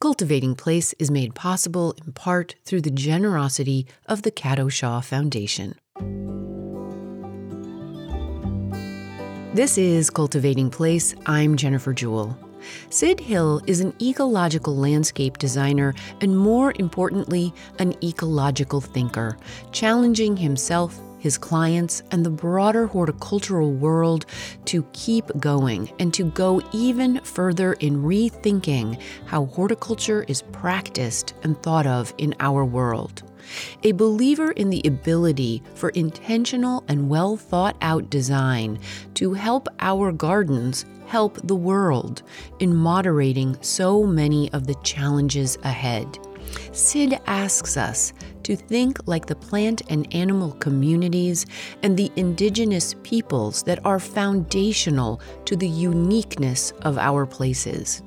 Cultivating Place is made possible in part through the generosity of the Cato Shaw Foundation. This is Cultivating Place. I'm Jennifer Jewell. Sid Hill is an ecological landscape designer and, more importantly, an ecological thinker, challenging himself his clients, and the broader horticultural world to keep going and to go even further in rethinking how horticulture is practiced and thought of in our world. A believer in the ability for intentional and well thought out design to help our gardens help the world in moderating so many of the challenges ahead. Sid asks us to think like the plant and animal communities and the indigenous peoples that are foundational to the uniqueness of our places.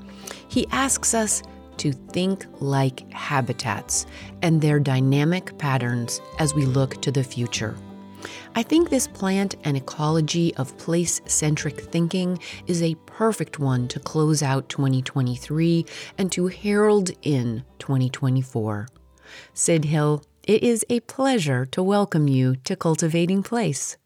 He asks us to think like habitats and their dynamic patterns as we look to the future. I think this plant and ecology of place centric thinking is a perfect one to close out 2023 and to herald in 2024. Sid Hill, it is a pleasure to welcome you to Cultivating Place.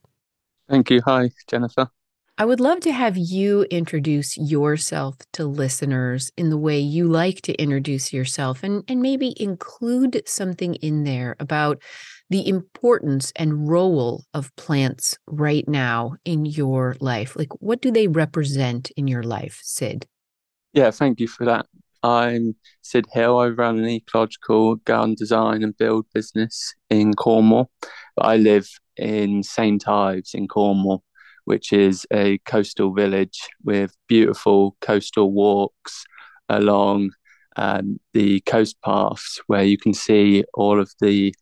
Thank you. Hi, Jennifer. I would love to have you introduce yourself to listeners in the way you like to introduce yourself and, and maybe include something in there about the importance and role of plants right now in your life. Like, what do they represent in your life, Sid? Yeah, thank you for that. I'm Sid Hill. I run an ecological garden design and build business in Cornwall. But I live in St. Ives in Cornwall, which is a coastal village with beautiful coastal walks along um, the coast paths where you can see all of the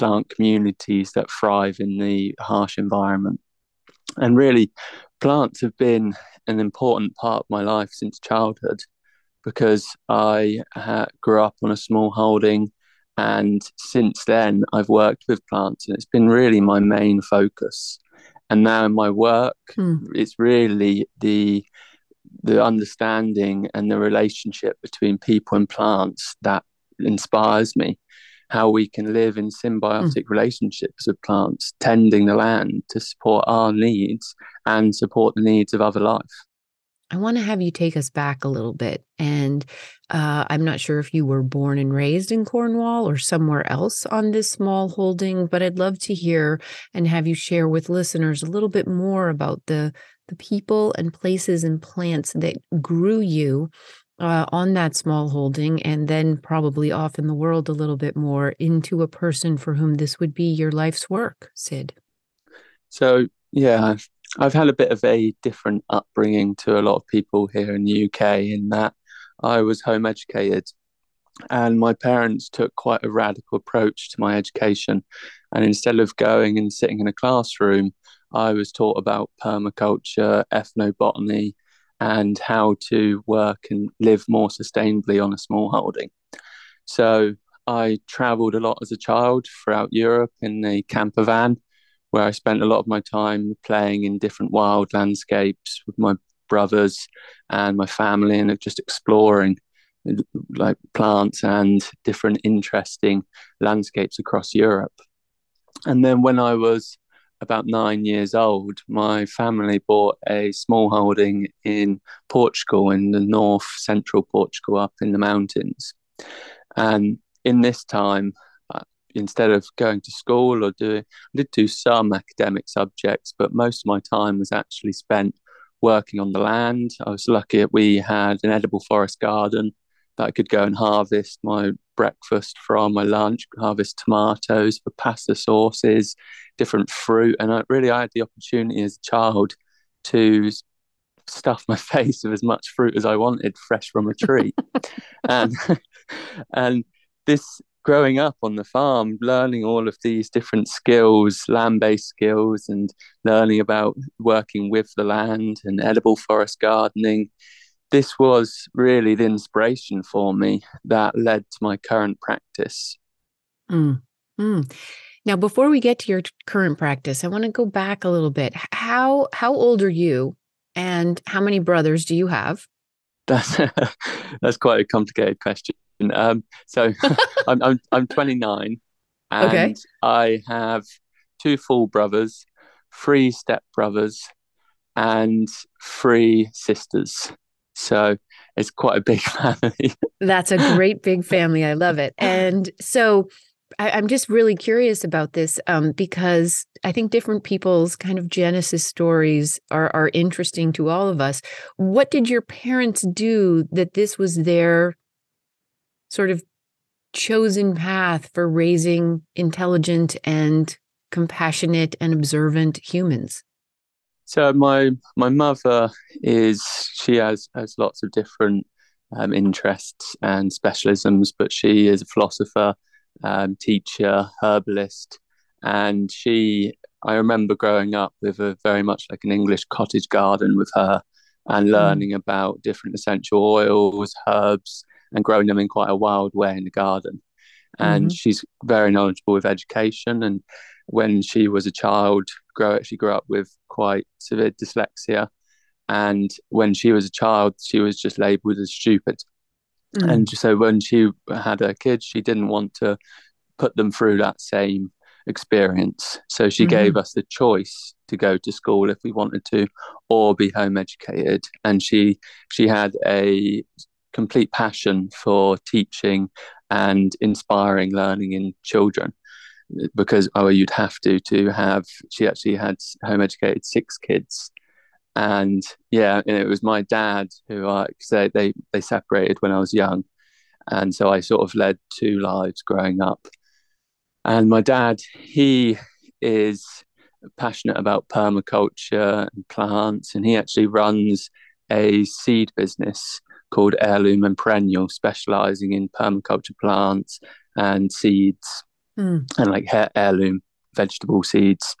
plant communities that thrive in the harsh environment. And really, plants have been an important part of my life since childhood because I uh, grew up on a small holding. And since then, I've worked with plants, and it's been really my main focus and now in my work mm. it's really the the understanding and the relationship between people and plants that inspires me how we can live in symbiotic mm. relationships with plants tending the land to support our needs and support the needs of other life I want to have you take us back a little bit. And uh, I'm not sure if you were born and raised in Cornwall or somewhere else on this small holding, but I'd love to hear and have you share with listeners a little bit more about the the people and places and plants that grew you uh, on that small holding, and then probably off in the world a little bit more into a person for whom this would be your life's work, Sid. So yeah, I've had a bit of a different upbringing to a lot of people here in the UK in that I was home educated and my parents took quite a radical approach to my education. And instead of going and sitting in a classroom, I was taught about permaculture, ethnobotany, and how to work and live more sustainably on a small holding. So I traveled a lot as a child throughout Europe in the camper van where I spent a lot of my time playing in different wild landscapes with my brothers and my family and just exploring like plants and different interesting landscapes across Europe. And then when I was about nine years old, my family bought a small holding in Portugal, in the north central Portugal, up in the mountains. And in this time, uh, instead of going to school or doing, I did do some academic subjects, but most of my time was actually spent working on the land. I was lucky that we had an edible forest garden that I could go and harvest my breakfast from, my lunch, harvest tomatoes for pasta sauces, different fruit. And I really I had the opportunity as a child to stuff my face with as much fruit as I wanted, fresh from a tree. and and this growing up on the farm, learning all of these different skills, land based skills, and learning about working with the land and edible forest gardening, this was really the inspiration for me that led to my current practice. Mm. Mm. Now, before we get to your current practice, I want to go back a little bit. How how old are you, and how many brothers do you have? That's that's quite a complicated question. Um, so I'm, I'm I'm 29, and okay. I have two full brothers, three step brothers, and three sisters. So it's quite a big family. That's a great big family. I love it. And so I, am just really curious about this um, because I think different people's kind of Genesis stories are, are interesting to all of us. What did your parents do that this was their sort of chosen path for raising intelligent and compassionate and observant humans? So my my mother is she has has lots of different um, interests and specialisms, but she is a philosopher, um, teacher, herbalist, and she. I remember growing up with a very much like an English cottage garden with her, and mm. learning mm. about different essential oils, herbs, and growing them in quite a wild way in the garden. And mm-hmm. she's very knowledgeable with education. And when she was a child, grow she grew up with quite severe dyslexia. And when she was a child, she was just labeled as stupid. Mm. And so when she had her kids, she didn't want to put them through that same experience. So she mm-hmm. gave us the choice to go to school if we wanted to, or be home educated. And she she had a complete passion for teaching and inspiring learning in children because oh you'd have to to have she actually had home educated six kids. And yeah and it was my dad who I they, they they separated when I was young. And so I sort of led two lives growing up. And my dad he is passionate about permaculture and plants and he actually runs a seed business called Heirloom and Perennial, specializing in permaculture plants and seeds mm. and like heirloom vegetable seeds.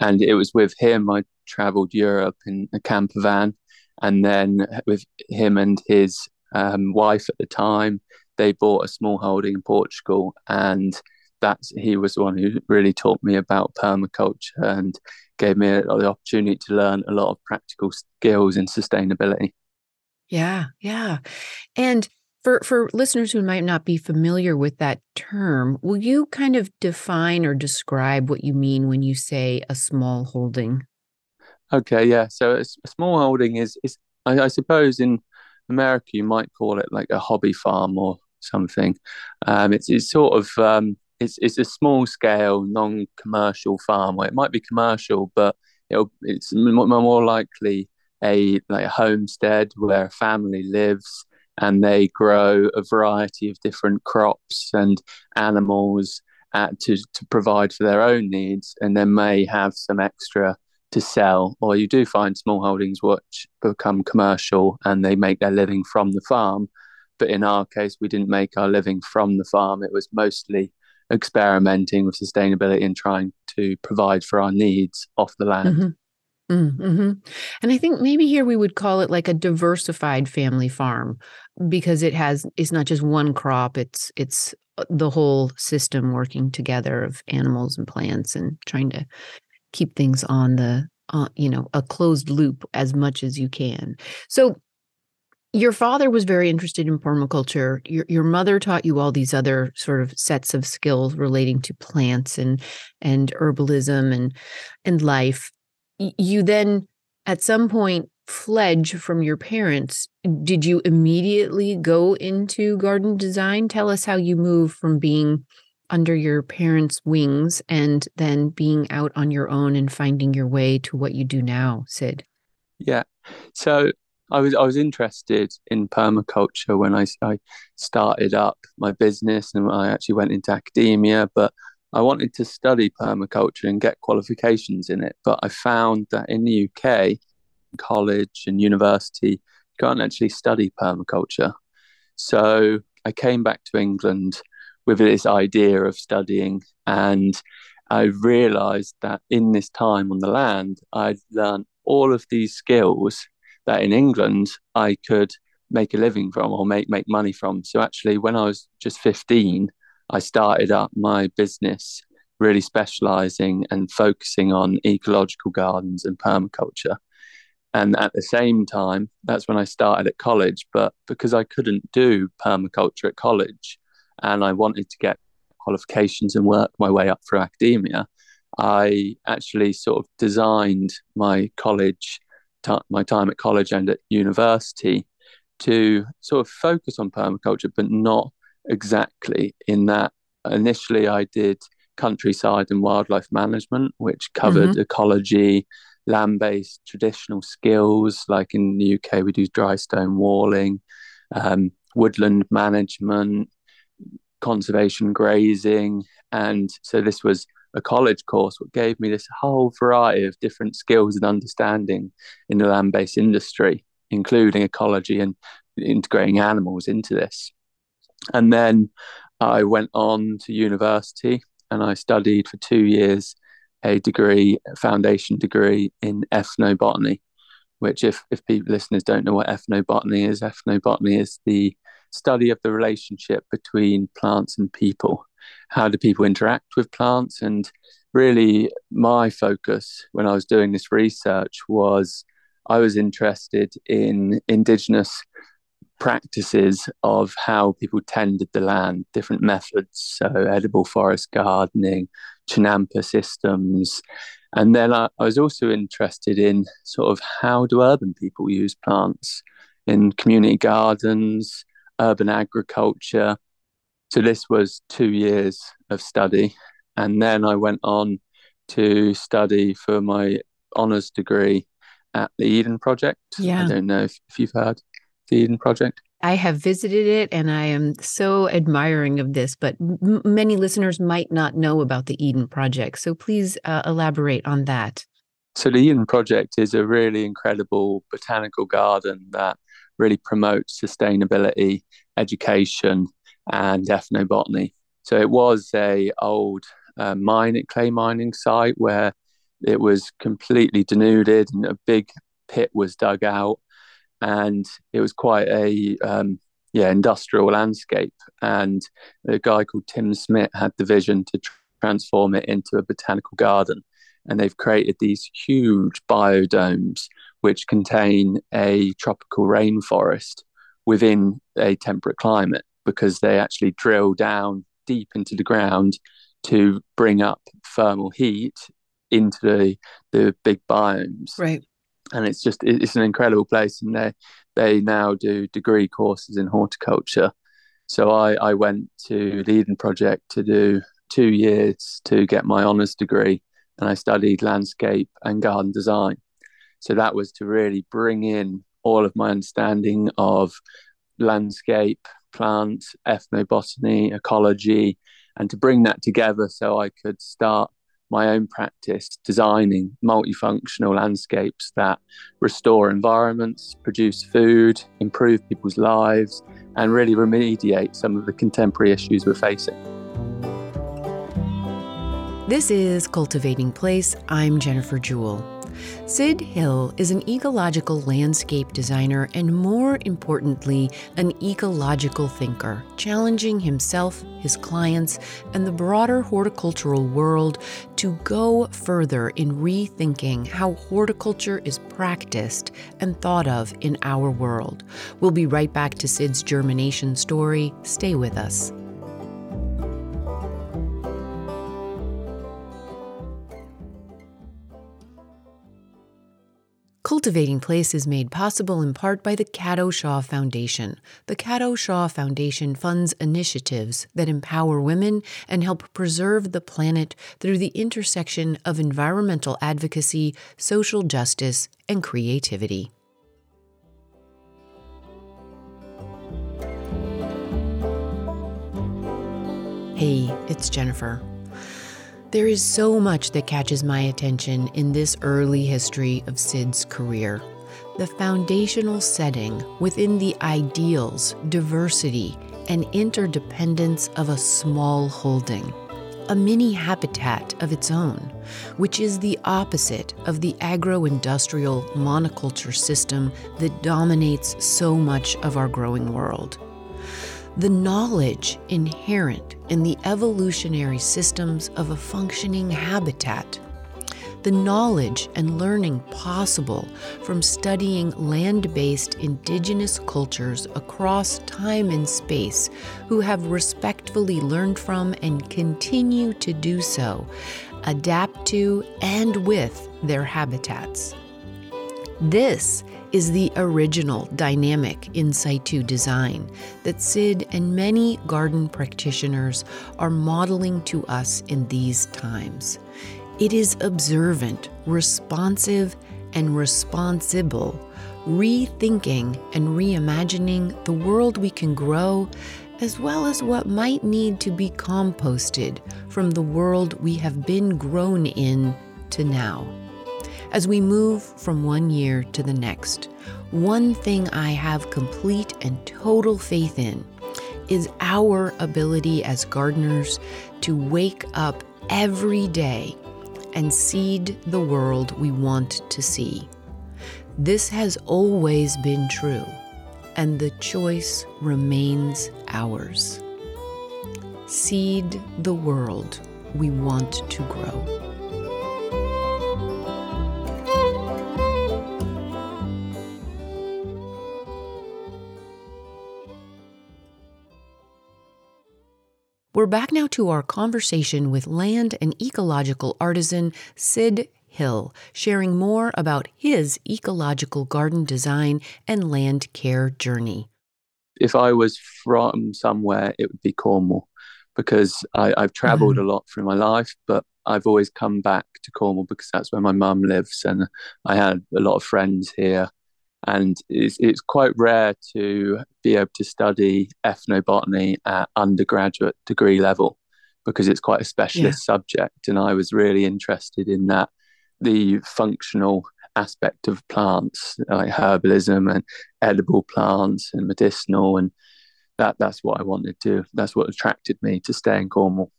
And it was with him I traveled Europe in a camper van. And then with him and his um, wife at the time, they bought a small holding in Portugal. And that's he was the one who really taught me about permaculture and gave me a, the opportunity to learn a lot of practical skills in sustainability. Yeah, yeah. And for for listeners who might not be familiar with that term, will you kind of define or describe what you mean when you say a small holding? Okay, yeah. So a, small holding is is I, I, suppose in America you might call it like a hobby farm or something. Um, it's it's sort of um, it's it's a small scale, non commercial farm where it might be commercial, but it's more likely a like a homestead where a family lives and they grow a variety of different crops and animals uh, to, to provide for their own needs and then may have some extra to sell. Or you do find small holdings which become commercial and they make their living from the farm. But in our case we didn't make our living from the farm. It was mostly experimenting with sustainability and trying to provide for our needs off the land. Mm-hmm. Mm-hmm. And I think maybe here we would call it like a diversified family farm because it has it's not just one crop it's it's uh, the whole system working together of animals and plants and trying to keep things on the uh, you know a closed loop as much as you can. So your father was very interested in permaculture. Your your mother taught you all these other sort of sets of skills relating to plants and and herbalism and and life you then at some point fledge from your parents did you immediately go into garden design? Tell us how you move from being under your parents wings and then being out on your own and finding your way to what you do now sid. Yeah. So i was i was interested in permaculture when i, I started up my business and i actually went into academia but I wanted to study permaculture and get qualifications in it, but I found that in the UK, college and university, you can't actually study permaculture. So I came back to England with this idea of studying, and I realized that in this time on the land, I'd learned all of these skills that in England I could make a living from or make, make money from. So actually, when I was just 15, I started up my business really specializing and focusing on ecological gardens and permaculture. And at the same time, that's when I started at college. But because I couldn't do permaculture at college and I wanted to get qualifications and work my way up through academia, I actually sort of designed my college, t- my time at college and at university to sort of focus on permaculture, but not exactly in that. Initially, I did countryside and wildlife management, which covered mm-hmm. ecology, land based traditional skills. Like in the UK, we do dry stone walling, um, woodland management, conservation grazing. And so this was a college course, what gave me this whole variety of different skills and understanding in the land based industry, including ecology and integrating animals into this. And then I went on to university and I studied for two years a degree, a foundation degree in ethnobotany, which, if, if people listeners don't know what ethnobotany is, ethnobotany is the study of the relationship between plants and people. How do people interact with plants? And really, my focus when I was doing this research was I was interested in indigenous practices of how people tended the land, different methods, so edible forest gardening, Chinampa systems. And then I, I, was also interested in sort of how do urban people use plants in community gardens, urban agriculture. So this was two years of study. And then I went on to study for my honours degree at the Eden Project. Yeah. I don't know if, if you've heard the Eden Project. I have visited it and I am so admiring of this, but m- many listeners might not know about the Eden Project. So please uh, elaborate on that. So, the Eden Project is a really incredible botanical garden that really promotes sustainability, education, and ethnobotany. So, it was a old uh, mine, clay mining site where it was completely denuded and a big pit was dug out and it was quite a um, yeah industrial landscape. And a guy called Tim Smit had the vision to tr- transform it into a botanical garden, and they've created these huge biodomes which contain a tropical rainforest within a temperate climate because they actually drill down deep into the ground to bring up thermal heat into the, the big biomes. Right and it's just it's an incredible place. And they they now do degree courses in horticulture. So i i went to the eden project to do two years to get my honors degree. And i studied landscape and garden design. So that was to really bring in all of my understanding of landscape plant ethnobotany ecology and to bring that together so i could start my own practice designing multifunctional landscapes that restore environments, produce food, improve people's lives, and really remediate some of the contemporary issues we're facing. This is Cultivating Place. I'm Jennifer Jewell. Sid Hill is an ecological landscape designer and, more importantly, an ecological thinker, challenging himself, his clients, and the broader horticultural world to go further in rethinking how horticulture is practiced and thought of in our world. We'll be right back to Sid's germination story. Stay with us. Cultivating Place is made possible in part by the Cato Shaw Foundation. The Cato Shaw Foundation funds initiatives that empower women and help preserve the planet through the intersection of environmental advocacy, social justice, and creativity. Hey, it's Jennifer. There is so much that catches my attention in this early history of Sid's career. The foundational setting within the ideals, diversity, and interdependence of a small holding, a mini habitat of its own, which is the opposite of the agro industrial monoculture system that dominates so much of our growing world the knowledge inherent in the evolutionary systems of a functioning habitat. the knowledge and learning possible from studying land based indigenous cultures across time and space who have respectfully learned from and continue to do so, adapt to and with their habitats. This is the original dynamic in situ design that Sid and many garden practitioners are modeling to us in these times. It is observant, responsive, and responsible, rethinking and reimagining the world we can grow, as well as what might need to be composted from the world we have been grown in to now. As we move from one year to the next, one thing I have complete and total faith in is our ability as gardeners to wake up every day and seed the world we want to see. This has always been true, and the choice remains ours. Seed the world we want to grow. Back now to our conversation with land and ecological artisan Sid Hill, sharing more about his ecological garden design and land care journey. If I was from somewhere, it would be Cornwall because I, have traveled mm. a lot through my life, but I've always come back to Cornwall because that's where my mum lives, and I had a lot of friends here and it's, it's quite rare to be able to study ethnobotany at undergraduate degree level because it's quite a specialist yeah. subject. And i was really interested in that the functional aspect of plants like herbalism and edible plants and medicinal. And that that's what i wanted to that's what attracted me to stay in cornwall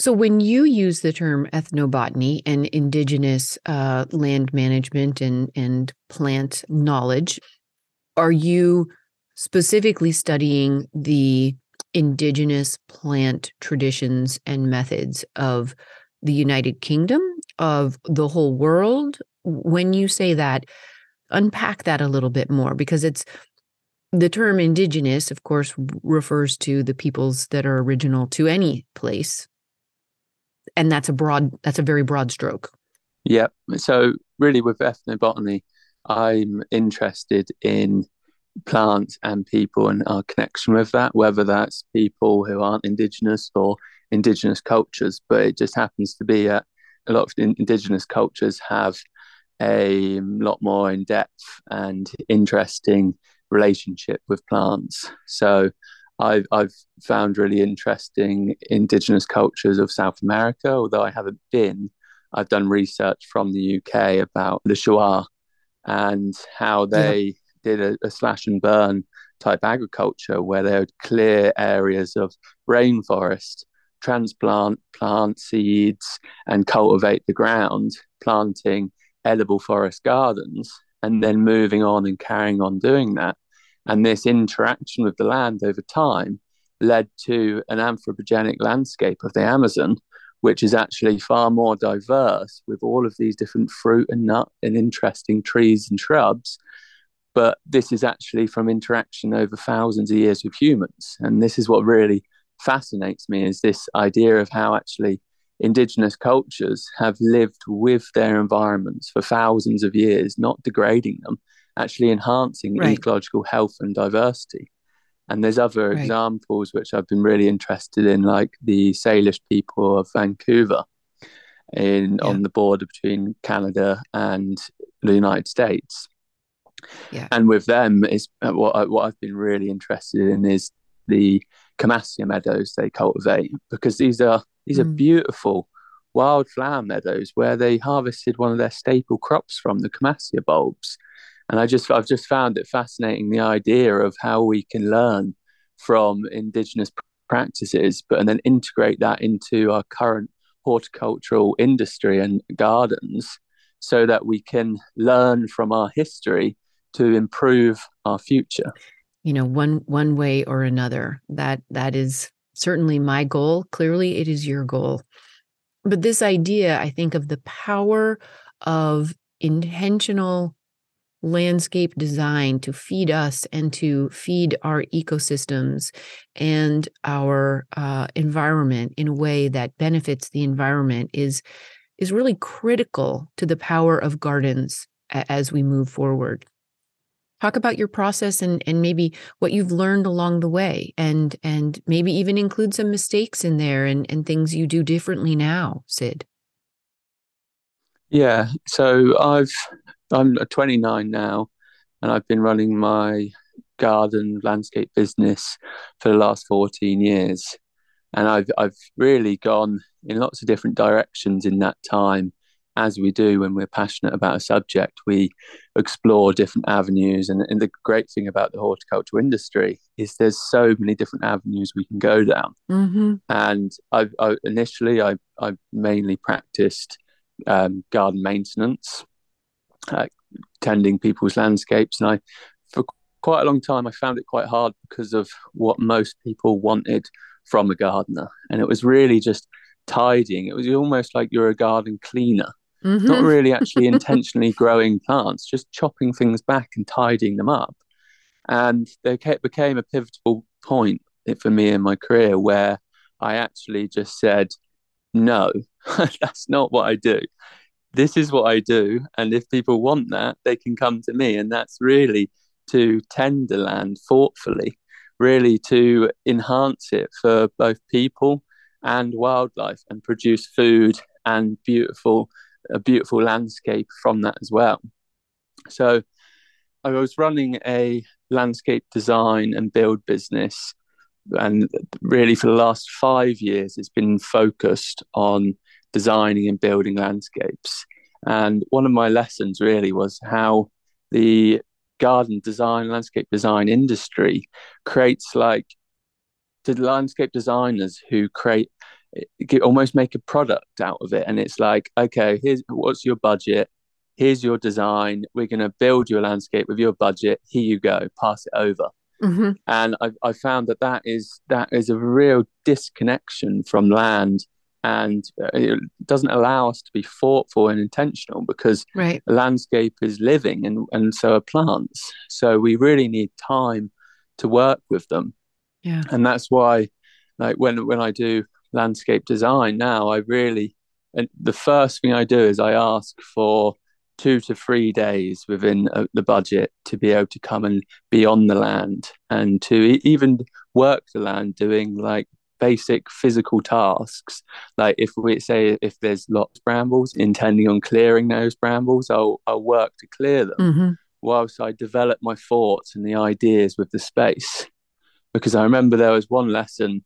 so, when you use the term ethnobotany and indigenous uh, land management and, and plant knowledge, are you specifically studying the indigenous plant traditions and methods of the United Kingdom, of the whole world? When you say that, unpack that a little bit more because it's the term indigenous, of course, refers to the peoples that are original to any place and that's a broad that's a very broad stroke. Yeah so really with ethnobotany i'm interested in plants and people and our connection with that whether that's people who aren't indigenous or indigenous cultures but it just happens to be that a lot of indigenous cultures have a lot more in-depth and interesting relationship with plants. So I've, I've found really interesting indigenous cultures of South America, although I haven't been. I've done research from the UK about the Shuar and how they yeah. did a, a slash and burn type agriculture where they would clear areas of rainforest, transplant plant seeds, and cultivate the ground, planting edible forest gardens, and then moving on and carrying on doing that and this interaction with the land over time led to an anthropogenic landscape of the Amazon, which is actually far more diverse with all of these different fruit and nut and interesting trees and shrubs. But this is actually from interaction over thousands of years with humans. And this is what really fascinates me is this idea of how actually indigenous cultures have lived with their environments for thousands of years, not degrading them, actually enhancing right. ecological health and diversity. And there's other right. examples which I've been really interested in, like the Salish people of Vancouver, in yeah. on the border between Canada and the United States. Yeah. And with them, is uh, what I, what I've been really interested in is the Camassia meadows they cultivate because these are these mm. are beautiful wildflower meadows where they harvested one of their staple crops from the Camassia bulbs and I just I've just found it fascinating the idea of how we can learn from indigenous practices, but and then integrate that into our current horticultural industry and gardens, so that we can learn from our history to improve our future. You know, one one way or another. That that is certainly my goal. Clearly, it is your goal. But this idea, I think, of the power of intentional landscape design to feed us and to feed our ecosystems and our uh, environment in a way that benefits the environment is is really critical to the power of gardens as we move forward. Talk about your process and and maybe what you've learned along the way and and maybe even include some mistakes in there and and things you do differently now sid. Yeah so i've i'm 29 now and i've been running my garden landscape business for the last 14 years and i've i've really gone in lots of different directions in that time as we do when we're passionate about a subject, we explore different avenues. And, and, the great thing about the horticulture industry is there's so many different avenues we can go down. Mm-hmm. And I, I, initially, I, I mainly practiced um, garden maintenance, uh, tending people's landscapes, and I, for quite a long time, I found it quite hard because of what most people wanted from a gardener, and it was really just tidying. It was almost like you're a garden cleaner Mm-hmm. Not really actually intentionally growing plants, just chopping things back and tidying them up. And there became a pivotal point for me in my career where I actually just said, no, that's not what I do. This is what I do. And if people want that, they can come to me. And that's really to tend the land thoughtfully, really to enhance it for both people and wildlife and produce food and beautiful a beautiful landscape from that as well. So I was running a landscape design and build business. And really, for the last five years, it's been focused on designing and building landscapes. And one of my lessons really was how the garden design, landscape design industry creates like the landscape designers who create almost make a product out of it. And it's like okay here's what's your budget? Here's your design. We're going to build your landscape with your budget. Here you go. Pass it over. Mm-hmm. and I, I found that that is that is a real disconnection from land and uh, it doesn't allow us to be thoughtful and intentional because right. the landscape is living and, and so are plants. So we really need time to work with them. Yeah. And that's why like when when i do landscape design now, I really, and the first thing I do is I ask for two to three days within uh, the budget to be able to come and be on the land and to e- even work the land doing like basic physical tasks like if we say if there's lots of brambles intending on clearing those brambles i'll, I'll work to clear them mm-hmm. whilst i develop my thoughts and the ideas with the space because i remember there was one lesson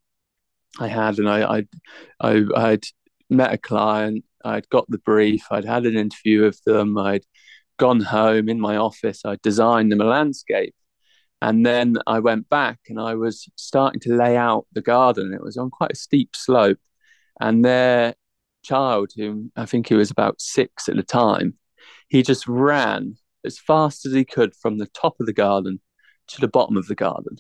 I had, and I, I, I, I'd met a client. I'd got the brief. I'd had an interview with them. I'd gone home in my office. I'd designed them a landscape, and then I went back and I was starting to lay out the garden. It was on quite a steep slope, and their child, whom I think he was about six at the time, he just ran as fast as he could from the top of the garden to the bottom of the garden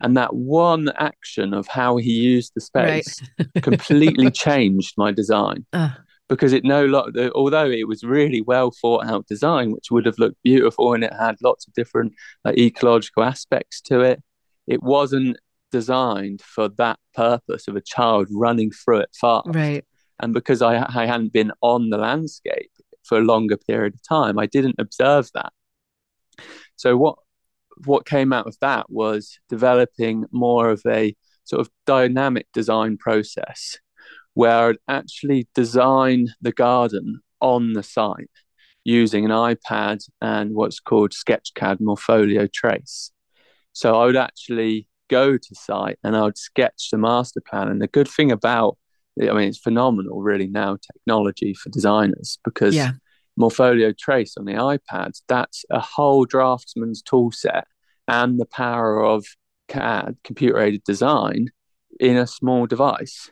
and that one action of how he used the space right. completely changed my design uh. Because it no longer although it was really well thought out design which would have looked beautiful and it had lots of different ecological aspects to it it wasn't designed for that purpose of a child running through it fast. Right. And because I, I hadn't been on the landscape for a longer period of time i didn't observe that. So what what came out of that was developing more of a sort of dynamic design process where I'd actually design the garden on the site using an iPad and what's called Sketchcad Morpholio Trace. So I would actually go to site and I would sketch the master plan. And the good thing about I mean, it's phenomenal, really, now technology for designers because yeah. Morpholio Trace on the iPad, that's a whole draftsman's tool set and the power of CAD, computer aided design, in a small device.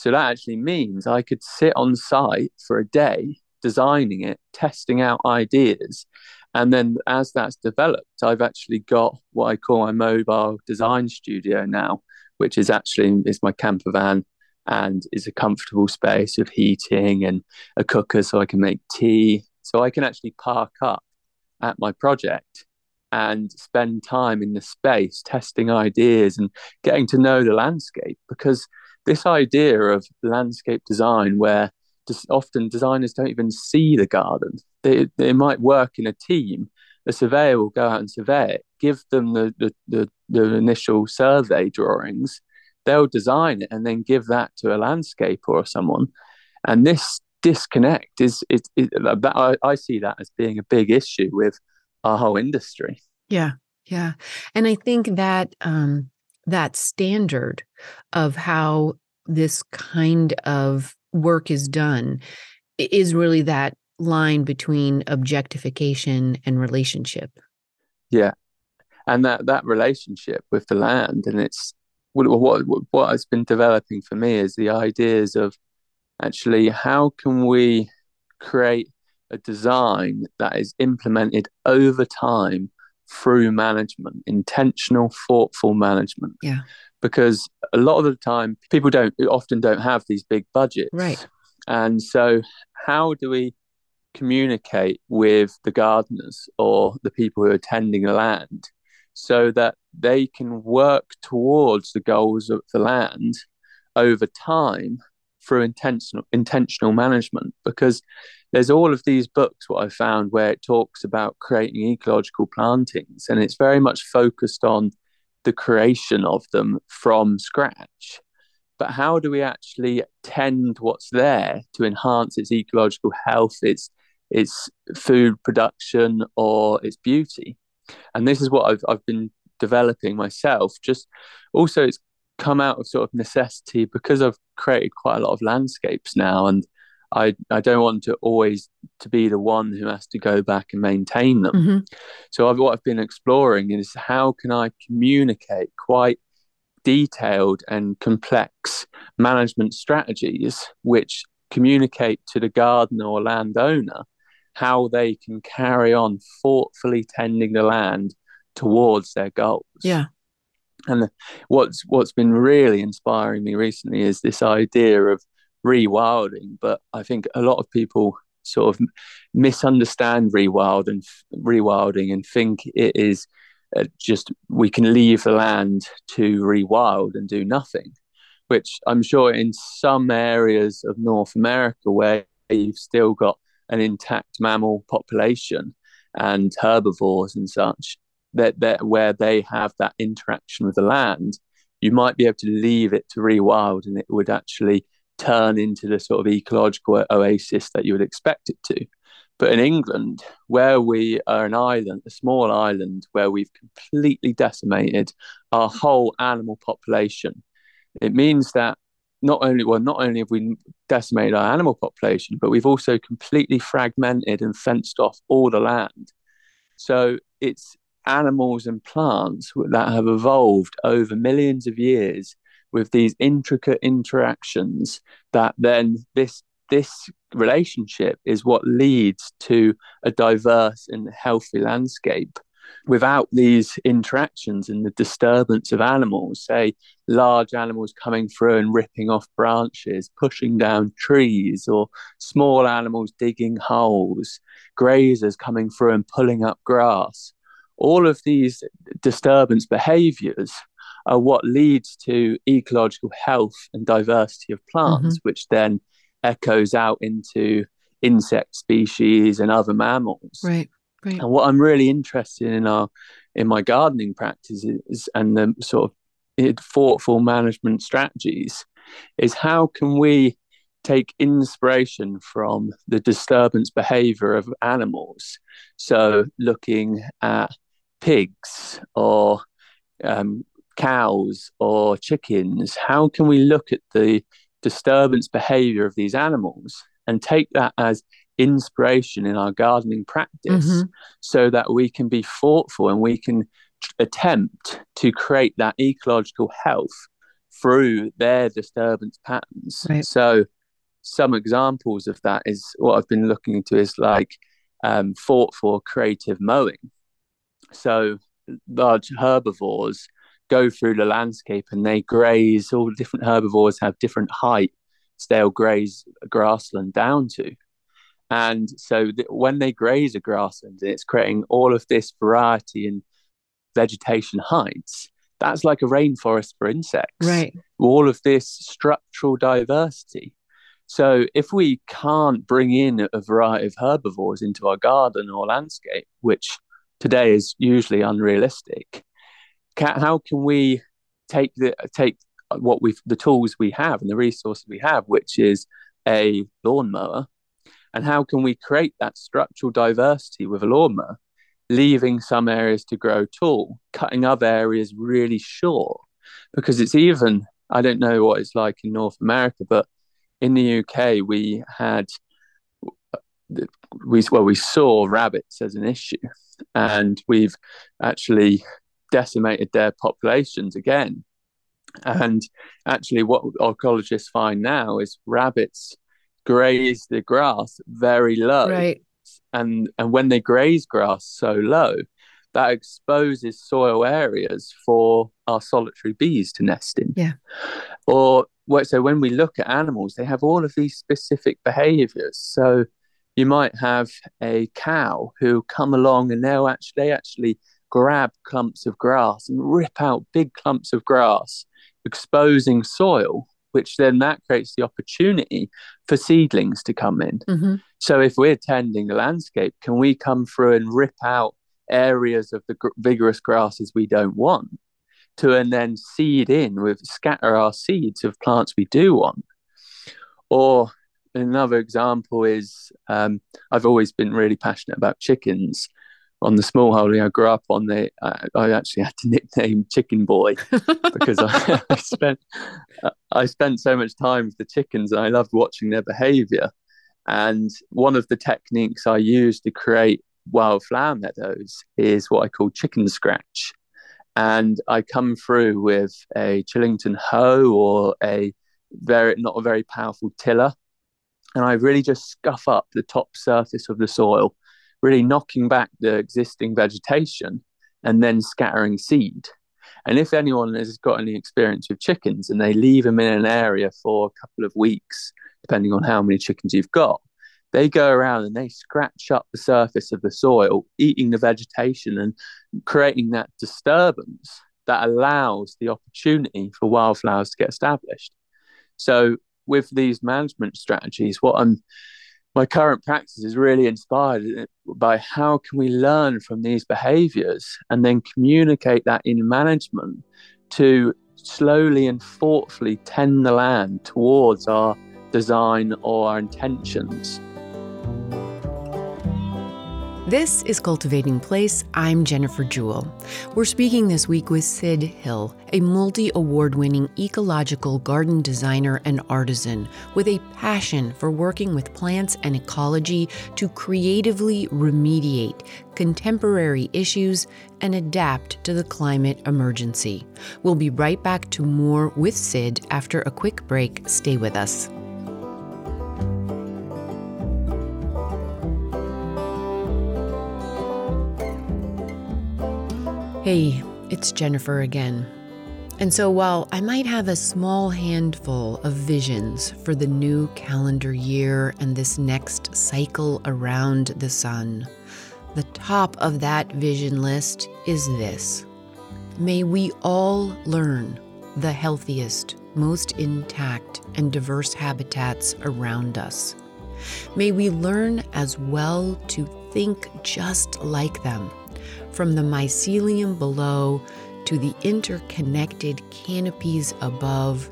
So that actually means I could sit on site for a day designing it, testing out ideas. And then as that's developed, I've actually got what I call my mobile design studio now, which is actually is my camper van and is a comfortable space with heating and a cooker so I can make tea. So I can actually park up at my project and spend time in the space testing ideas and getting to know the landscape because this idea of landscape design where often designers don't even see the garden. They, they might work in a team a surveyor will go out and survey it give them the, the, the, the initial survey drawings they'll design it and then give that to a landscaper or someone. And this disconnect is it, it, I, I see that as being a big issue with our whole industry. Yeah, yeah, and I think that um, that standard of how this kind of work is done is really that line between objectification and relationship. Yeah, and that that relationship with the land and it's what what what has been developing for me is the ideas of actually how can we create a design that is implemented over time through management, intentional, thoughtful management. Yeah. Because a lot of the time, people don't often don't have these big budgets. Right. And so, how do we communicate with the gardeners or the people who are tending the land so that they can work towards the goals of the land over time through intentional intentional management because there's all of these books what i found where it talks about creating ecological plantings and it's very much focused on the creation of them from scratch. But how do we actually tend what's there to enhance its ecological health its its food production or its beauty? And this is what i've, I've been developing myself. Just also it's come out of sort of necessity because I've created quite a lot of landscapes now and I, I don't want to always to be the one who has to go back and maintain them. Mm-hmm. So I've, what I've been exploring is how can I communicate quite detailed and complex management strategies which communicate to the gardener or landowner how they can carry on thoughtfully tending the land towards their goals. Yeah. And what's what's been really inspiring me recently is this idea of rewilding. But I think a lot of people sort of misunderstand rewild and rewilding and think it is uh, just we can leave the land to rewild and do nothing. Which I'm sure in some areas of North America where you've still got an intact mammal population and herbivores and such, that, that where they have that interaction with the land, you might be able to leave it to rewild and it would actually turn into the sort of ecological oasis that you would expect it to. But in England, where we are an island, a small island, where we've completely decimated our whole animal population, it means that not only well, not only have we decimated our animal population, but we've also completely fragmented and fenced off all the land. So it's animals and plants that have evolved over millions of years with these intricate interactions that then this this relationship is what leads to a diverse and healthy landscape. Without these interactions and the disturbance of animals say large animals coming through and ripping off branches pushing down trees or small animals digging holes grazers coming through and pulling up grass all of these disturbance behaviors are what leads to ecological health and diversity of plants, mm-hmm. which then echoes out into insect species and other mammals. Right. Right. And what I'm really interested in our in my gardening practices and the sort of thoughtful management strategies is how can we take inspiration from the disturbance behavior of animals so looking at pigs or um, cows or chickens? How can we look at the disturbance behavior of these animals and take that as inspiration in our gardening practice mm-hmm. so that we can be thoughtful and we can attempt to create that ecological health through their disturbance patterns. Right. So, some examples of that is what I've been looking into is like um, thoughtful creative mowing. So large herbivores go through the landscape and they graze. All different herbivores have different height they'll graze grassland down to. And so th- when they graze a grassland, it's creating all of this variety in vegetation heights. That's like a rainforest for insects. Right. All of this structural diversity. So if we can't bring in a variety of herbivores into our garden or landscape, which today is usually unrealistic, how can we take the take what we the tools we have and the resources we have, which is a lawnmower, and how can we create that structural diversity with a lawnmower, leaving some areas to grow tall, cutting other areas really short, because it's even I don't know what it's like in North America, but in the UK we had we well we saw rabbits as an issue, and we've actually decimated their populations again and actually, what archaeologists find now is rabbits graze the grass very low. Right. And and when they graze grass so low, that exposes soil areas for our solitary bees to nest in. Yeah. Or so when we look at animals, they have all of these specific behaviors. So you might have a cow who come along and they'll actually they actually grab clumps of grass and rip out big clumps of grass exposing soil, which then that creates the opportunity for seedlings to come in. Mm-hmm. So if we're tending the landscape, can we come through and rip out areas of the gr- vigorous grasses we don't want to and then seed in with scatter our seeds of plants we do want? Or another example is um, I've always been really passionate about chickens on the small holding I grew up on, the I, I actually had to nickname Chicken Boy because I, I, spent I spent so much time with the chickens and I loved watching their behaviour. And one of the techniques I use to create wildflower meadows is what I call chicken scratch. And I come through with a Chillington hoe or a very not a very powerful tiller, and I really just scuff up the top surface of the soil really knocking back the existing vegetation and then scattering seed. And if anyone has got any experience with chickens and they leave them in an area for a couple of weeks, depending on how many chickens you've got, they go around and they scratch up the surface of the soil, eating the vegetation and creating that disturbance that allows the opportunity for wildflowers to get established. So, with these management strategies, what I'm my current practice is really inspired uh, by how can we learn from these behaviors and then communicate that in management to slowly and thoughtfully tend the land towards our design or our intentions. This is Cultivating Place. I'm Jennifer Jewell. We're speaking this week with Sid Hill, a multi award winning ecological garden designer and artisan with a passion for working with plants and ecology to creatively remediate contemporary issues and adapt to the climate emergency. We'll be right back to more with Sid after a quick break. Stay with us. Hey, it's Jennifer again. And so, while I might have a small handful of visions for the new calendar year and this next cycle around the sun, the top of that vision list is this May we all learn the healthiest, most intact, and diverse habitats around us. May we learn as well to think just like them from the mycelium below to the interconnected canopies above,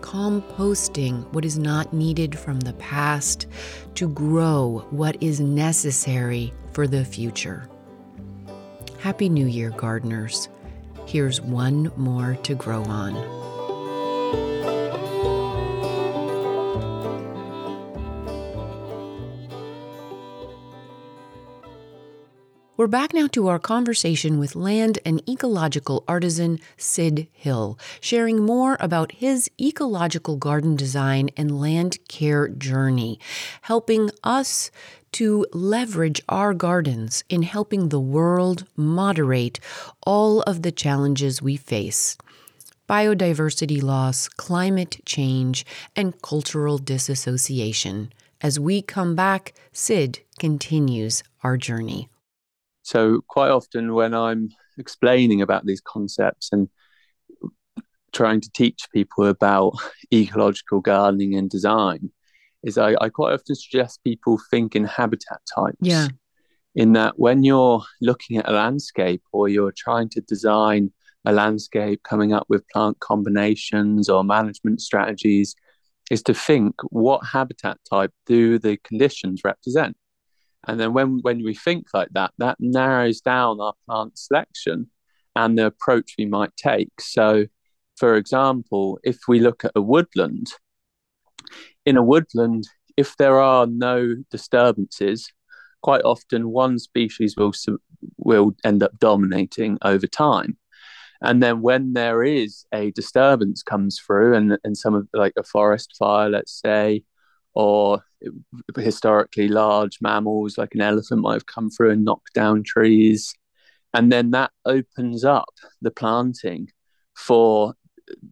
composting what is not needed from the past to grow what is necessary for the future. Happy New Year, gardeners. Here's one more to grow on. We're back now to our conversation with land and ecological artisan Sid Hill, sharing more about his ecological garden design and land care journey, helping us to leverage our gardens in helping the world moderate all of the challenges we face. biodiversity loss, climate change, and cultural disassociation. As we come back, Sid continues our journey. So, quite often when I'm explaining about these concepts and trying to teach people about ecological gardening and design, is I, I quite often suggest people think in habitat types. Yeah. In that, when you're looking at a landscape or you're trying to design a landscape, coming up with plant combinations or management strategies, is to think what habitat type do the conditions represent? And then when, when we think like that, that narrows down our plant selection and the approach we might take. So, for example, if we look at a woodland, in a woodland, if there are no disturbances, quite often one species will will end up dominating over time. And then when there is a disturbance comes through, and, and some of like a forest fire, let's say, or historically large mammals like an elephant might have come through and knocked down trees. And then that opens up the planting for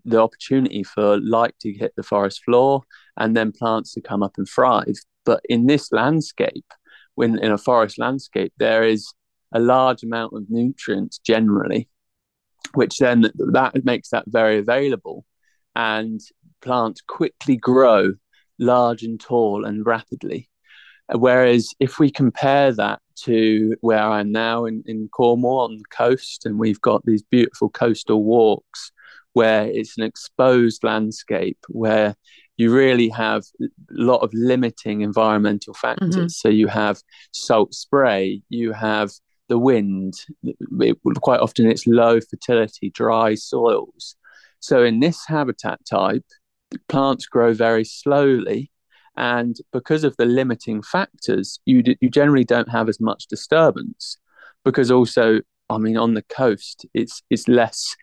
the opportunity for light to hit the forest floor and then plants to come up and thrive. But in this landscape, when in a forest landscape, there is a large amount of nutrients generally, which then that makes that very available. And plants quickly grow large and tall and rapidly. Whereas if we compare that to where I'm now in, in Cornwall on the coast, and we've got these beautiful coastal walks where it's an exposed landscape where you really have a lot of limiting environmental factors. Mm-hmm. So you have salt spray, you have the wind, it, quite often it's low fertility, dry soils. So in this habitat type, plants grow very slowly. And because of the limiting factors, you, d- you generally don't have as much disturbance. Because also, I mean, on the coast, it's, it's less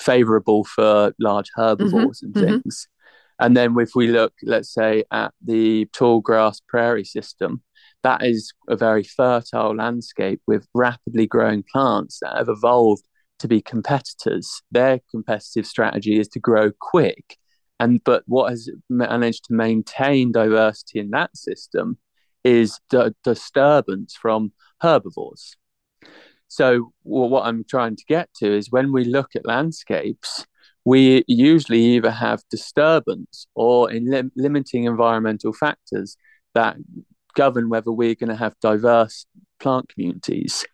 favorable for large herbivores mm-hmm, and mm-hmm. things. Mm-hmm. And then if we look, let's say, at the tall grass prairie system, that is a very fertile landscape with rapidly growing plants that have evolved to be competitors. Their competitive strategy is to grow quick. And but what has managed to maintain diversity in that system is the disturbance from herbivores. So, well, what I'm trying to get to is when we look at landscapes, we usually either have disturbance or in lim- limiting environmental factors that govern whether we're going to have diverse plant communities.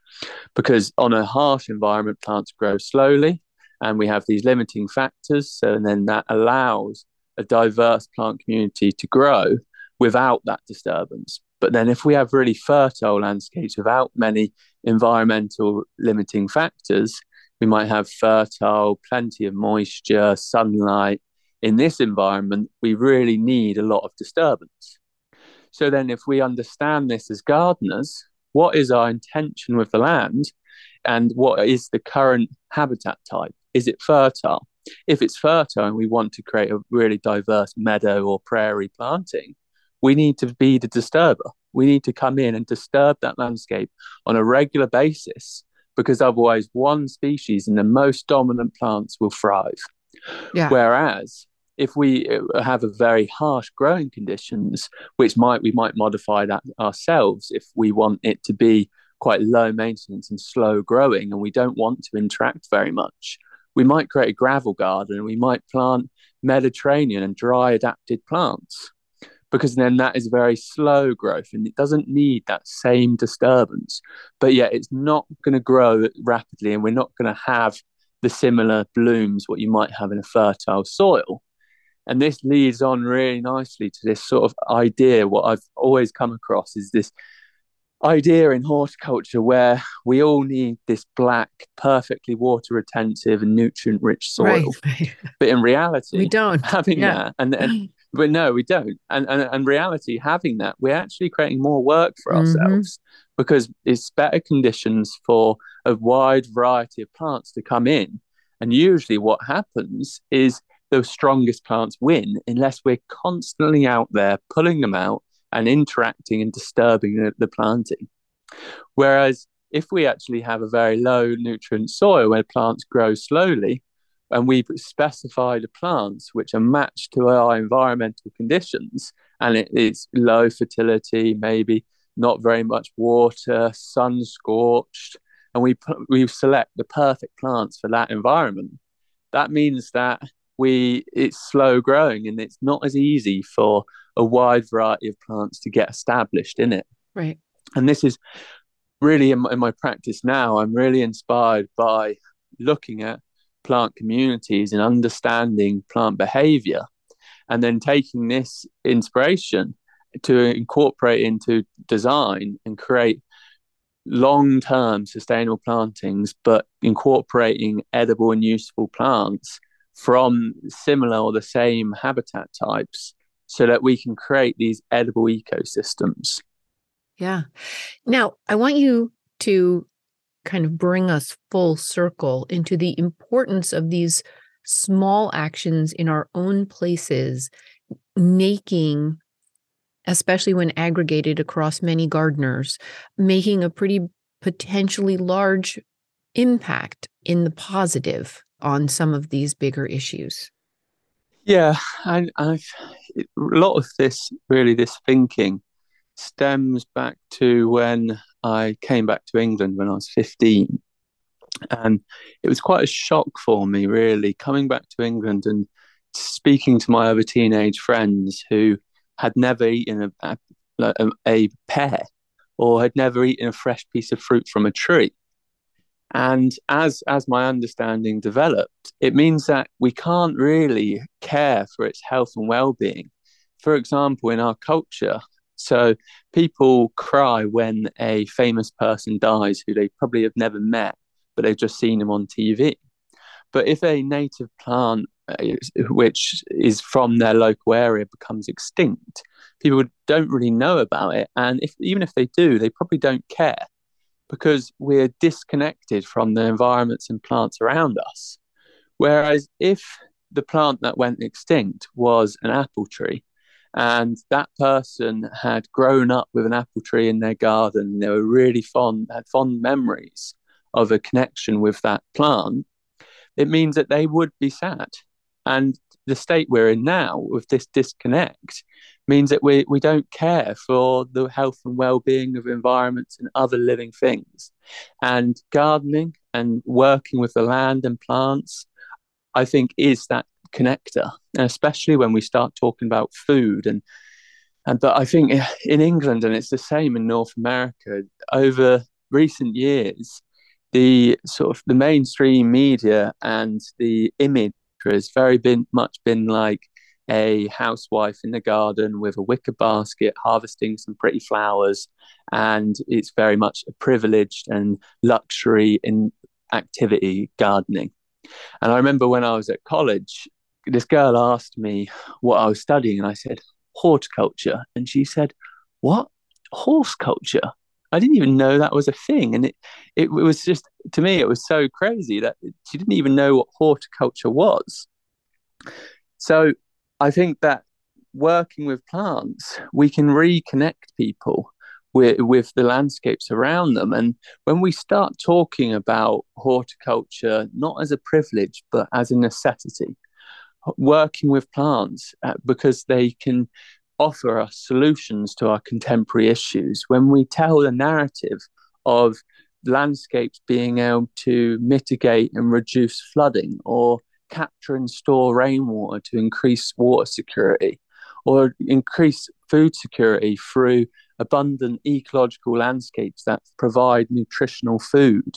Because on a harsh environment, plants grow slowly, and we have these limiting factors. So, and then that allows a diverse plant community to grow without that disturbance. But then, if we have really fertile landscapes without many environmental limiting factors, we might have fertile, plenty of moisture, sunlight. In this environment, we really need a lot of disturbance. So, then if we understand this as gardeners, what is our intention with the land and what is the current habitat type? Is it fertile? If it's fertile and we want to create a really diverse meadow or prairie planting, we need to be the disturber. We need to come in and disturb that landscape on a regular basis because otherwise one species and the most dominant plants will thrive. Yeah. Whereas if we uh, have a very harsh growing conditions, which might we might modify that ourselves if we want it to be quite low maintenance and slow growing, and we don't want to interact very much, we might create a gravel garden and we might plant Mediterranean and dry adapted plants because then that is very slow growth and it doesn't need that same disturbance. But yet it's not going to grow rapidly and we're not going to have the similar blooms what you might have in a fertile soil. And this leads on really nicely to this sort of idea. What I've always come across is this idea in horticulture where we all need this black, perfectly water retentive and nutrient rich soil. Right. but in reality, we don't having yeah. that and, and but no, we don't. And, and and reality, having that, we're actually creating more work for mm-hmm. ourselves because it's better conditions for a wide variety of plants to come in. And usually, what happens is the strongest plants win unless we're constantly out there pulling them out and interacting and disturbing the, the planting. Whereas if we actually have a very low nutrient soil where plants grow slowly, and we specify the plants which are matched to our environmental conditions and it is low fertility maybe not very much water sun scorched and we we select the perfect plants for that environment that means that we it's slow growing and it's not as easy for a wide variety of plants to get established in it right. And this is really in my, in my practice now i'm really inspired by looking at plant communities and understanding plant behavior and then taking this inspiration to incorporate into design and create long-term sustainable plantings but incorporating edible and useful plants from similar or the same habitat types so that we can create these edible ecosystems. Yeah. Now i want you to kind of bring us full circle into the importance of these small actions in our own places, making, especially when aggregated across many gardeners, making a pretty potentially large impact in the positive on some of these bigger issues. Yeah, a lot of this really this thinking stems back to when I came back to England when I was 15. And it was quite a shock for me, really, coming back to England and speaking to my other teenage friends who had never eaten a, a, a pear or had never eaten a fresh piece of fruit from a tree. And as as my understanding developed, it means that we can't really care for its health and well-being. For example, in our culture, so people cry when a famous person dies who they probably have never met, but they've just seen him on TV. But if a native plant, uh, which is from their local area, becomes extinct, people don't really know about it. And if even if they do, they probably don't care because we're disconnected from the environments and plants around us. Whereas if the plant that went extinct was an apple tree, and that person had grown up with an apple tree in their garden. and They were really fond, had fond memories of a connection with that plant. It means that they would be sad. And the state we're in now with this disconnect means that we, we don't care for the health and well-being of environments and other living things. And gardening and working with the land and plants, I think, is that connector, and especially when we start talking about food and and but I think in England and it's the same in North America over recent years, the sort of the mainstream media and the image has very been much been like a housewife in the garden with a wicker basket harvesting some pretty flowers. And it's very much a privileged and luxury in activity gardening. And i remember when i was at college this girl asked me what I was studying, and I said horticulture, and she said, "What? Horse culture?" I didn't even know that was a thing, and it, it, it was just to me it was so crazy that she didn't even know what horticulture was. So I think that working with plants, we can reconnect people with, with the landscapes around them. And when we start talking about horticulture, not as a privilege, but as a necessity, working with plants uh, because they can offer us solutions to our contemporary issues. When we tell the narrative of landscapes being able to mitigate and reduce flooding or capture and store rainwater to increase water security or increase food security through abundant ecological landscapes that provide nutritional food,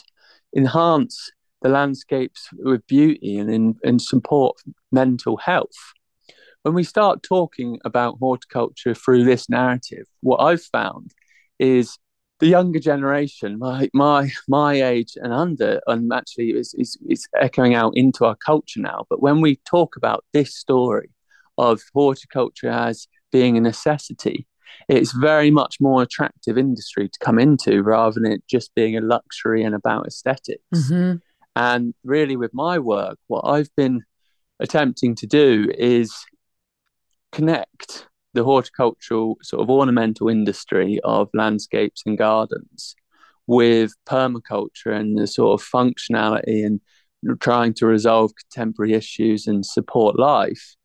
enhance the landscapes with beauty and, in, support mental health. When we start talking about horticulture through this narrative, what I've found is the younger generation, my my my age and under, and actually is, is, is echoing out into our culture now. But when we talk about this story of horticulture as being a necessity, it's very much more attractive industry to come into rather than it just being a luxury and about esthetics mm-hmm. And really, with my work, what I've been attempting to do is connect the horticultural sort of ornamental industry of landscapes and gardens with permaculture and the sort of functionality and trying to resolve contemporary issues and support life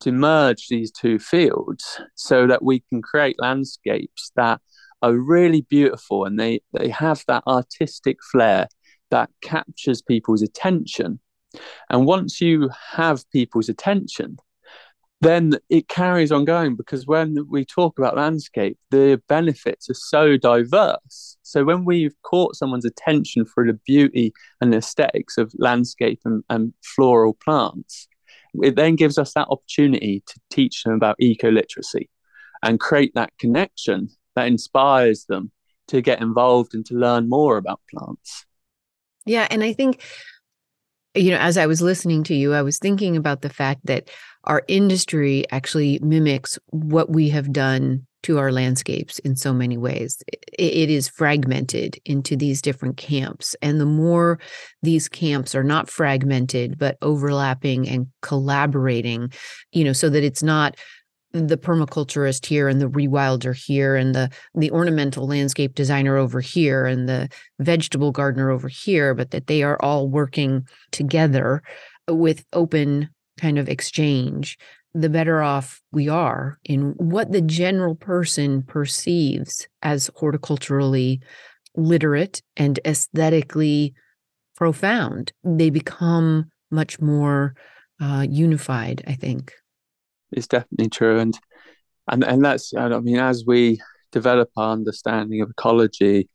to merge these two fields so that we can create landscapes that are really beautiful and they, they have that artistic flair that captures people's attention. And once you have people's attention, then it carries on going because when we talk about landscape, the benefits are so diverse. So when we've caught someone's attention for the beauty and aesthetics of landscape and, and floral plants, it then gives us that opportunity to teach them about eco literacy and create that connection that inspires them to get involved and to learn more about plants. Yeah. And I think, you know, as I was listening to you, I was thinking about the fact that our industry actually mimics what we have done to our landscapes in so many ways. it is fragmented into these different camps. And the more these camps are not fragmented, but overlapping and collaborating, you know, so that it's not the permaculturist here and the rewilder here and the the ornamental landscape designer over here and the vegetable gardener over here but that they are all working together with open kind of exchange the better off we are in what the general person perceives as horticulturally literate and aesthetically profound. They become much more uh, unified i think it's definitely true, and and and that's I mean as we develop our understanding of ecology,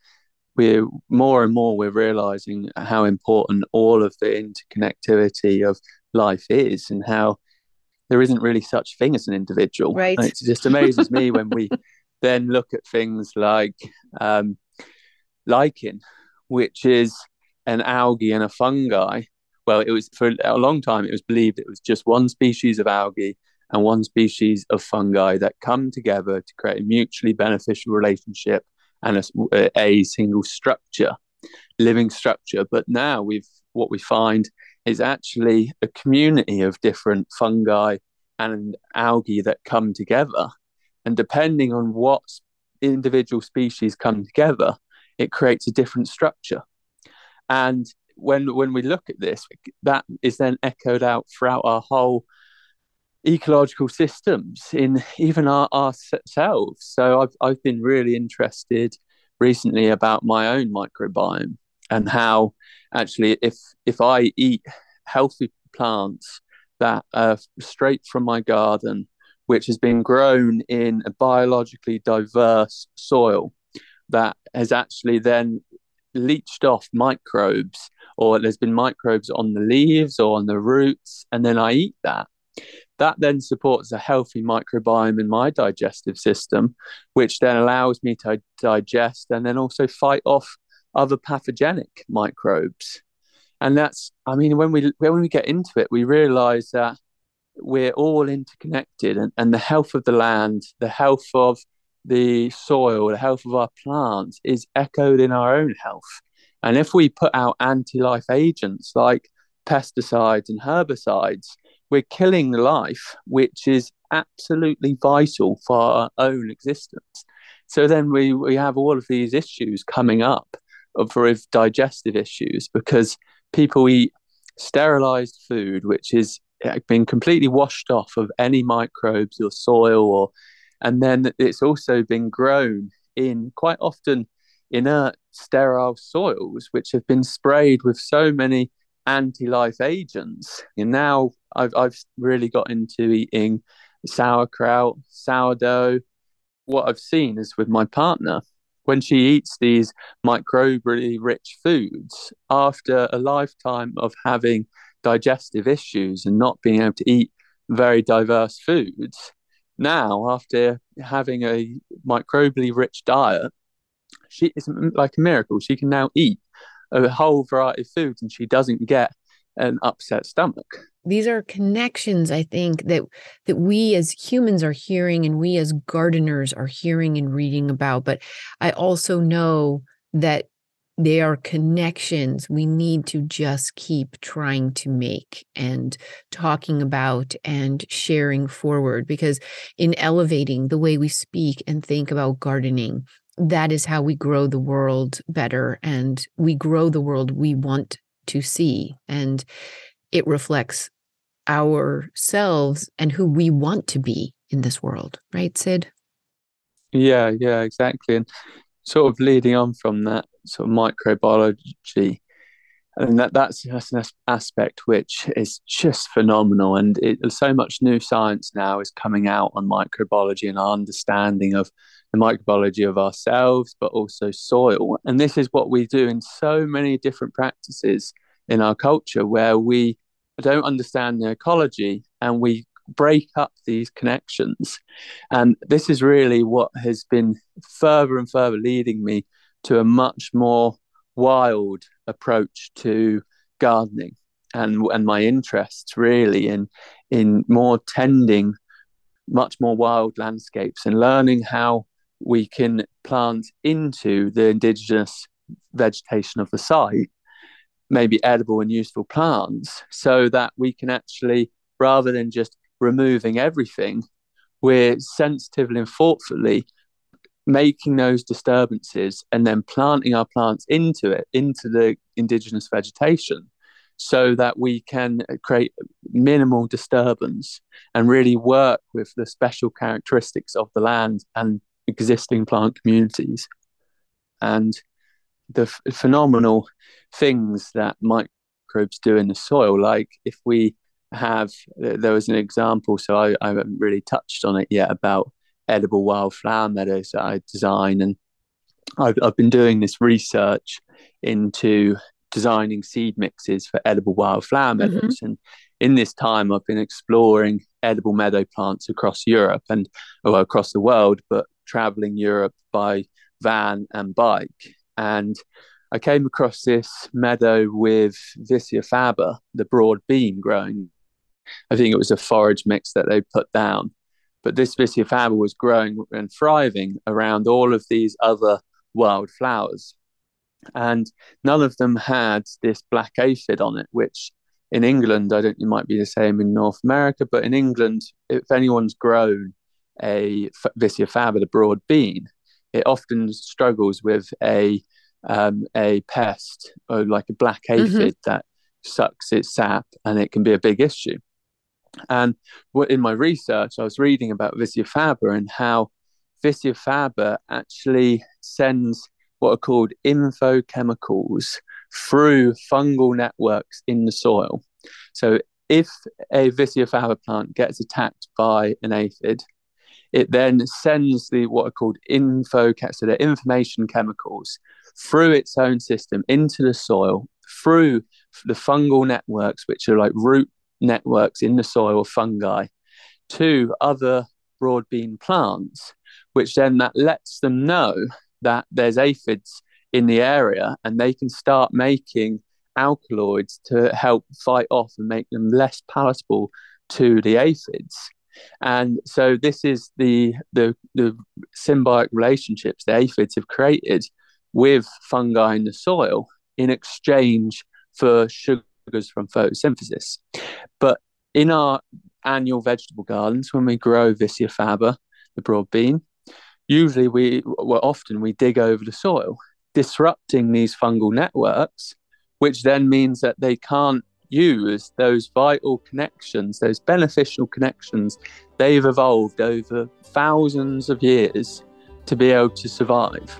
we're more and more we're realizing how important all of the interconnectivity of life is, and how there isn't really such thing as an individual. Right. And it just amazes me when we then look at things like um, lichen, which is an algae and a fungi. Well, it was for a long time. It was believed it was just one species of algae and one species of fungi that come together to create a mutually beneficial relationship and a, uh, a single structure, living structure. But now we've what we find is actually a community of different fungi and algae that come together. And depending on what individual species come together, it creates a different structure. And when when we look at this, that is then echoed out throughout our whole ecological systems in even our, ourselves. So I've I've been really interested recently about my own microbiome and how actually if if I eat healthy plants that are straight from my garden, which has been grown in a biologically diverse soil that has actually then leached off microbes or there's been microbes on the leaves or on the roots and then I eat that that then supports a healthy microbiome in my digestive system, which then allows me to digest and then also fight off other pathogenic microbes. And that's, I mean, when we when we get into it, we realize that we're all interconnected and, and the health of the land, the health of the soil, the health of our plants is echoed in our own health. And if we put out anti life agents like pesticides and herbicides, we're killing life, which is absolutely vital for our own existence. So then we, we have all of these issues coming up for digestive issues because people eat sterilized food, which is eh, been completely washed off of any microbes or soil or and then it's also been grown in quite often inert sterile soils which have been sprayed with so many anti-life agents and now I've I've really got into eating sauerkraut, sourdough. What I've seen is with my partner, when she eats these microbially rich foods, after a lifetime of having digestive issues and not being able to eat very diverse foods, now after having a microbially rich diet, she is like a miracle. She can now eat a whole variety of foods and she doesn't get an upset stomach. These are connections i think that that we as humans are hearing and we as gardeners are hearing and reading about. But i also know that they are connections we need to just keep trying to make and talking about and sharing forward. Because in elevating the way we speak and think about gardening that is how we grow the world better and we grow the world we want to see. And it reflects ourselves and who we want to be in this world, right, Sid? Yeah, yeah, exactly. And sort of leading on from that sort of microbiology, and that that's, that's an aspect which is just phenomenal. And it, so much new science now is coming out on microbiology and our understanding of the microbiology of ourselves, but also soil. And this is what we do in so many different practices in our culture where we don't understand the ecology and we break up these connections. And this is really what has been further and further leading me to a much more wild approach to gardening and and my interests really in in more tending much more wild landscapes and learning how we can plant into the indigenous vegetation of the site maybe edible and useful plants so that we can actually rather than just removing everything we're sensitively and thoughtfully making those disturbances and then planting our plants into it into the indigenous vegetation so that we can create minimal disturbance and really work with the special characteristics of the land and existing plant communities and the f- phenomenal things that microbes do in the soil. Like if we have, there was an example, so I, I haven't really touched on it yet about edible wildflower meadows that I design. And I've, I've been doing this research into designing seed mixes for edible wildflower mm-hmm. meadows. Mm-hmm. And in this time, I've been exploring edible meadow plants across Europe and well, across the world, but traveling Europe by van and bike. And I came across this meadow with Vicia faba, the broad bean growing. I think it was a forage mix that they put down. But this Vicia faba was growing and thriving around all of these other wild flowers. And none of them had this black aphid on it, which in England, I don't it might be the same in North America, but in England, if anyone's grown a Vicia faba, the broad bean, it often struggles with a um, a pest or like a black mm-hmm. aphid mm-hmm. that sucks its sap, and it can be a big issue. And what in my research, I was reading about Vicia faba and how Vicia faba actually sends what are called infochemicals through fungal networks in the soil. So if a Vicia faba plant gets attacked by an aphid, it then sends the what are called info so the information chemicals through its own system into the soil through the fungal networks which are like root networks in the soil of fungi to other broadbean plants which then that lets them know that there's aphids in the area and they can start making alkaloids to help fight off and make them less palatable to the aphids and so this is the the, the symbiotic relationships the aphids have created with fungi in the soil in exchange for sugars from photosynthesis. But in our annual vegetable gardens, when we grow Vicia faba, the broad bean, usually we well often we dig over the soil, disrupting these fungal networks, which then means that they can't use those vital connections, those beneficial connections they've evolved over thousands of years to be able to survive.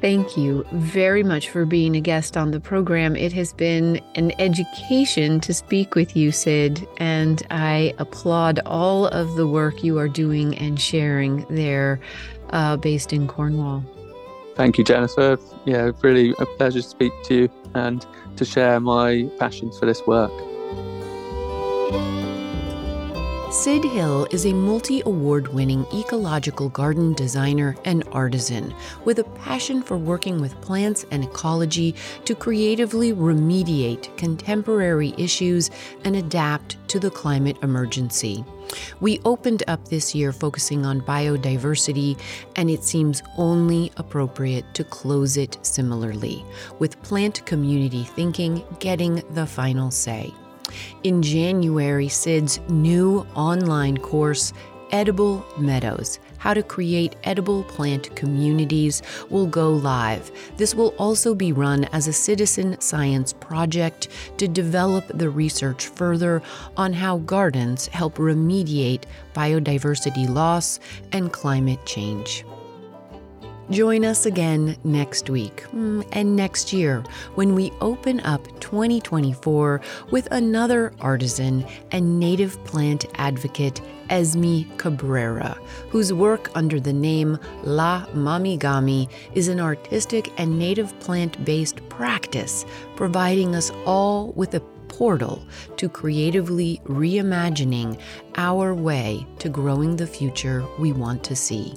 Thank you very much for being a guest on the program. It has been an education to speak with you, Sid, and I applaud all of the work you are doing and sharing there uh, based in Cornwall. Thank you, Jennifer. Yeah, really a pleasure to speak to you and to share my passion for this work. Sid Hill is a multi award winning ecological garden designer and artisan with a passion for working with plants and ecology to creatively remediate contemporary issues and adapt to the climate emergency. We opened up this year focusing on biodiversity, and it seems only appropriate to close it similarly, with plant community thinking getting the final say. In January, Sid's new online course, Edible Meadows How to Create Edible Plant Communities will go live. This will also be run as a citizen science project to develop the research further on how gardens help remediate biodiversity loss and climate change. Join us again next week mm, and next year when we open up 2024 with another artisan and native plant advocate, Esme Cabrera, whose work under the name La Mamigami is an artistic and native plant based practice, providing us all with a portal to creatively reimagining our way to growing the future we want to see.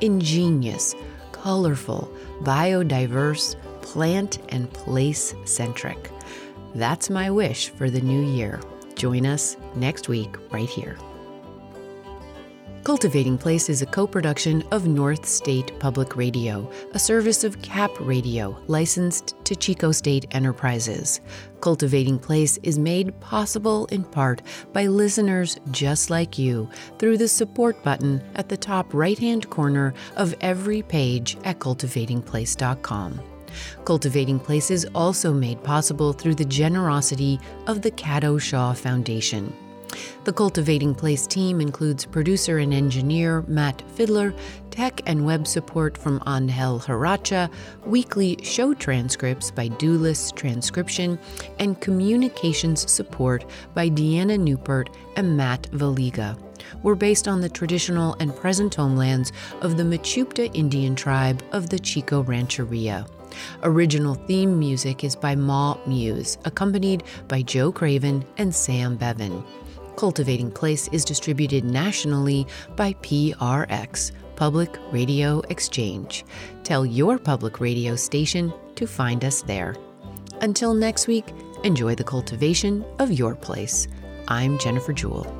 Ingenious, colorful, biodiverse, plant and place centric. That's my wish for the new year. Join us next week right here. Cultivating Place is a co production of North State Public Radio, a service of CAP Radio, licensed to Chico State Enterprises. Cultivating Place is made possible in part by listeners just like you through the support button at the top right hand corner of every page at cultivatingplace.com. Cultivating Place is also made possible through the generosity of the Cato Shaw Foundation. The Cultivating Place team includes producer and engineer Matt Fiddler, tech and web support from Angel Haracha, weekly show transcripts by Doulis Transcription, and communications support by Deanna Newport and Matt Valiga. We're based on the traditional and present homelands of the Mechoopda Indian tribe of the Chico Rancheria. Original theme music is by Ma Muse, accompanied by Joe Craven and Sam Bevan. Cultivating Place is distributed nationally by PRX, Public Radio Exchange. Tell your public radio station to find us there. Until next week, enjoy the cultivation of your place. I'm Jennifer Jewell.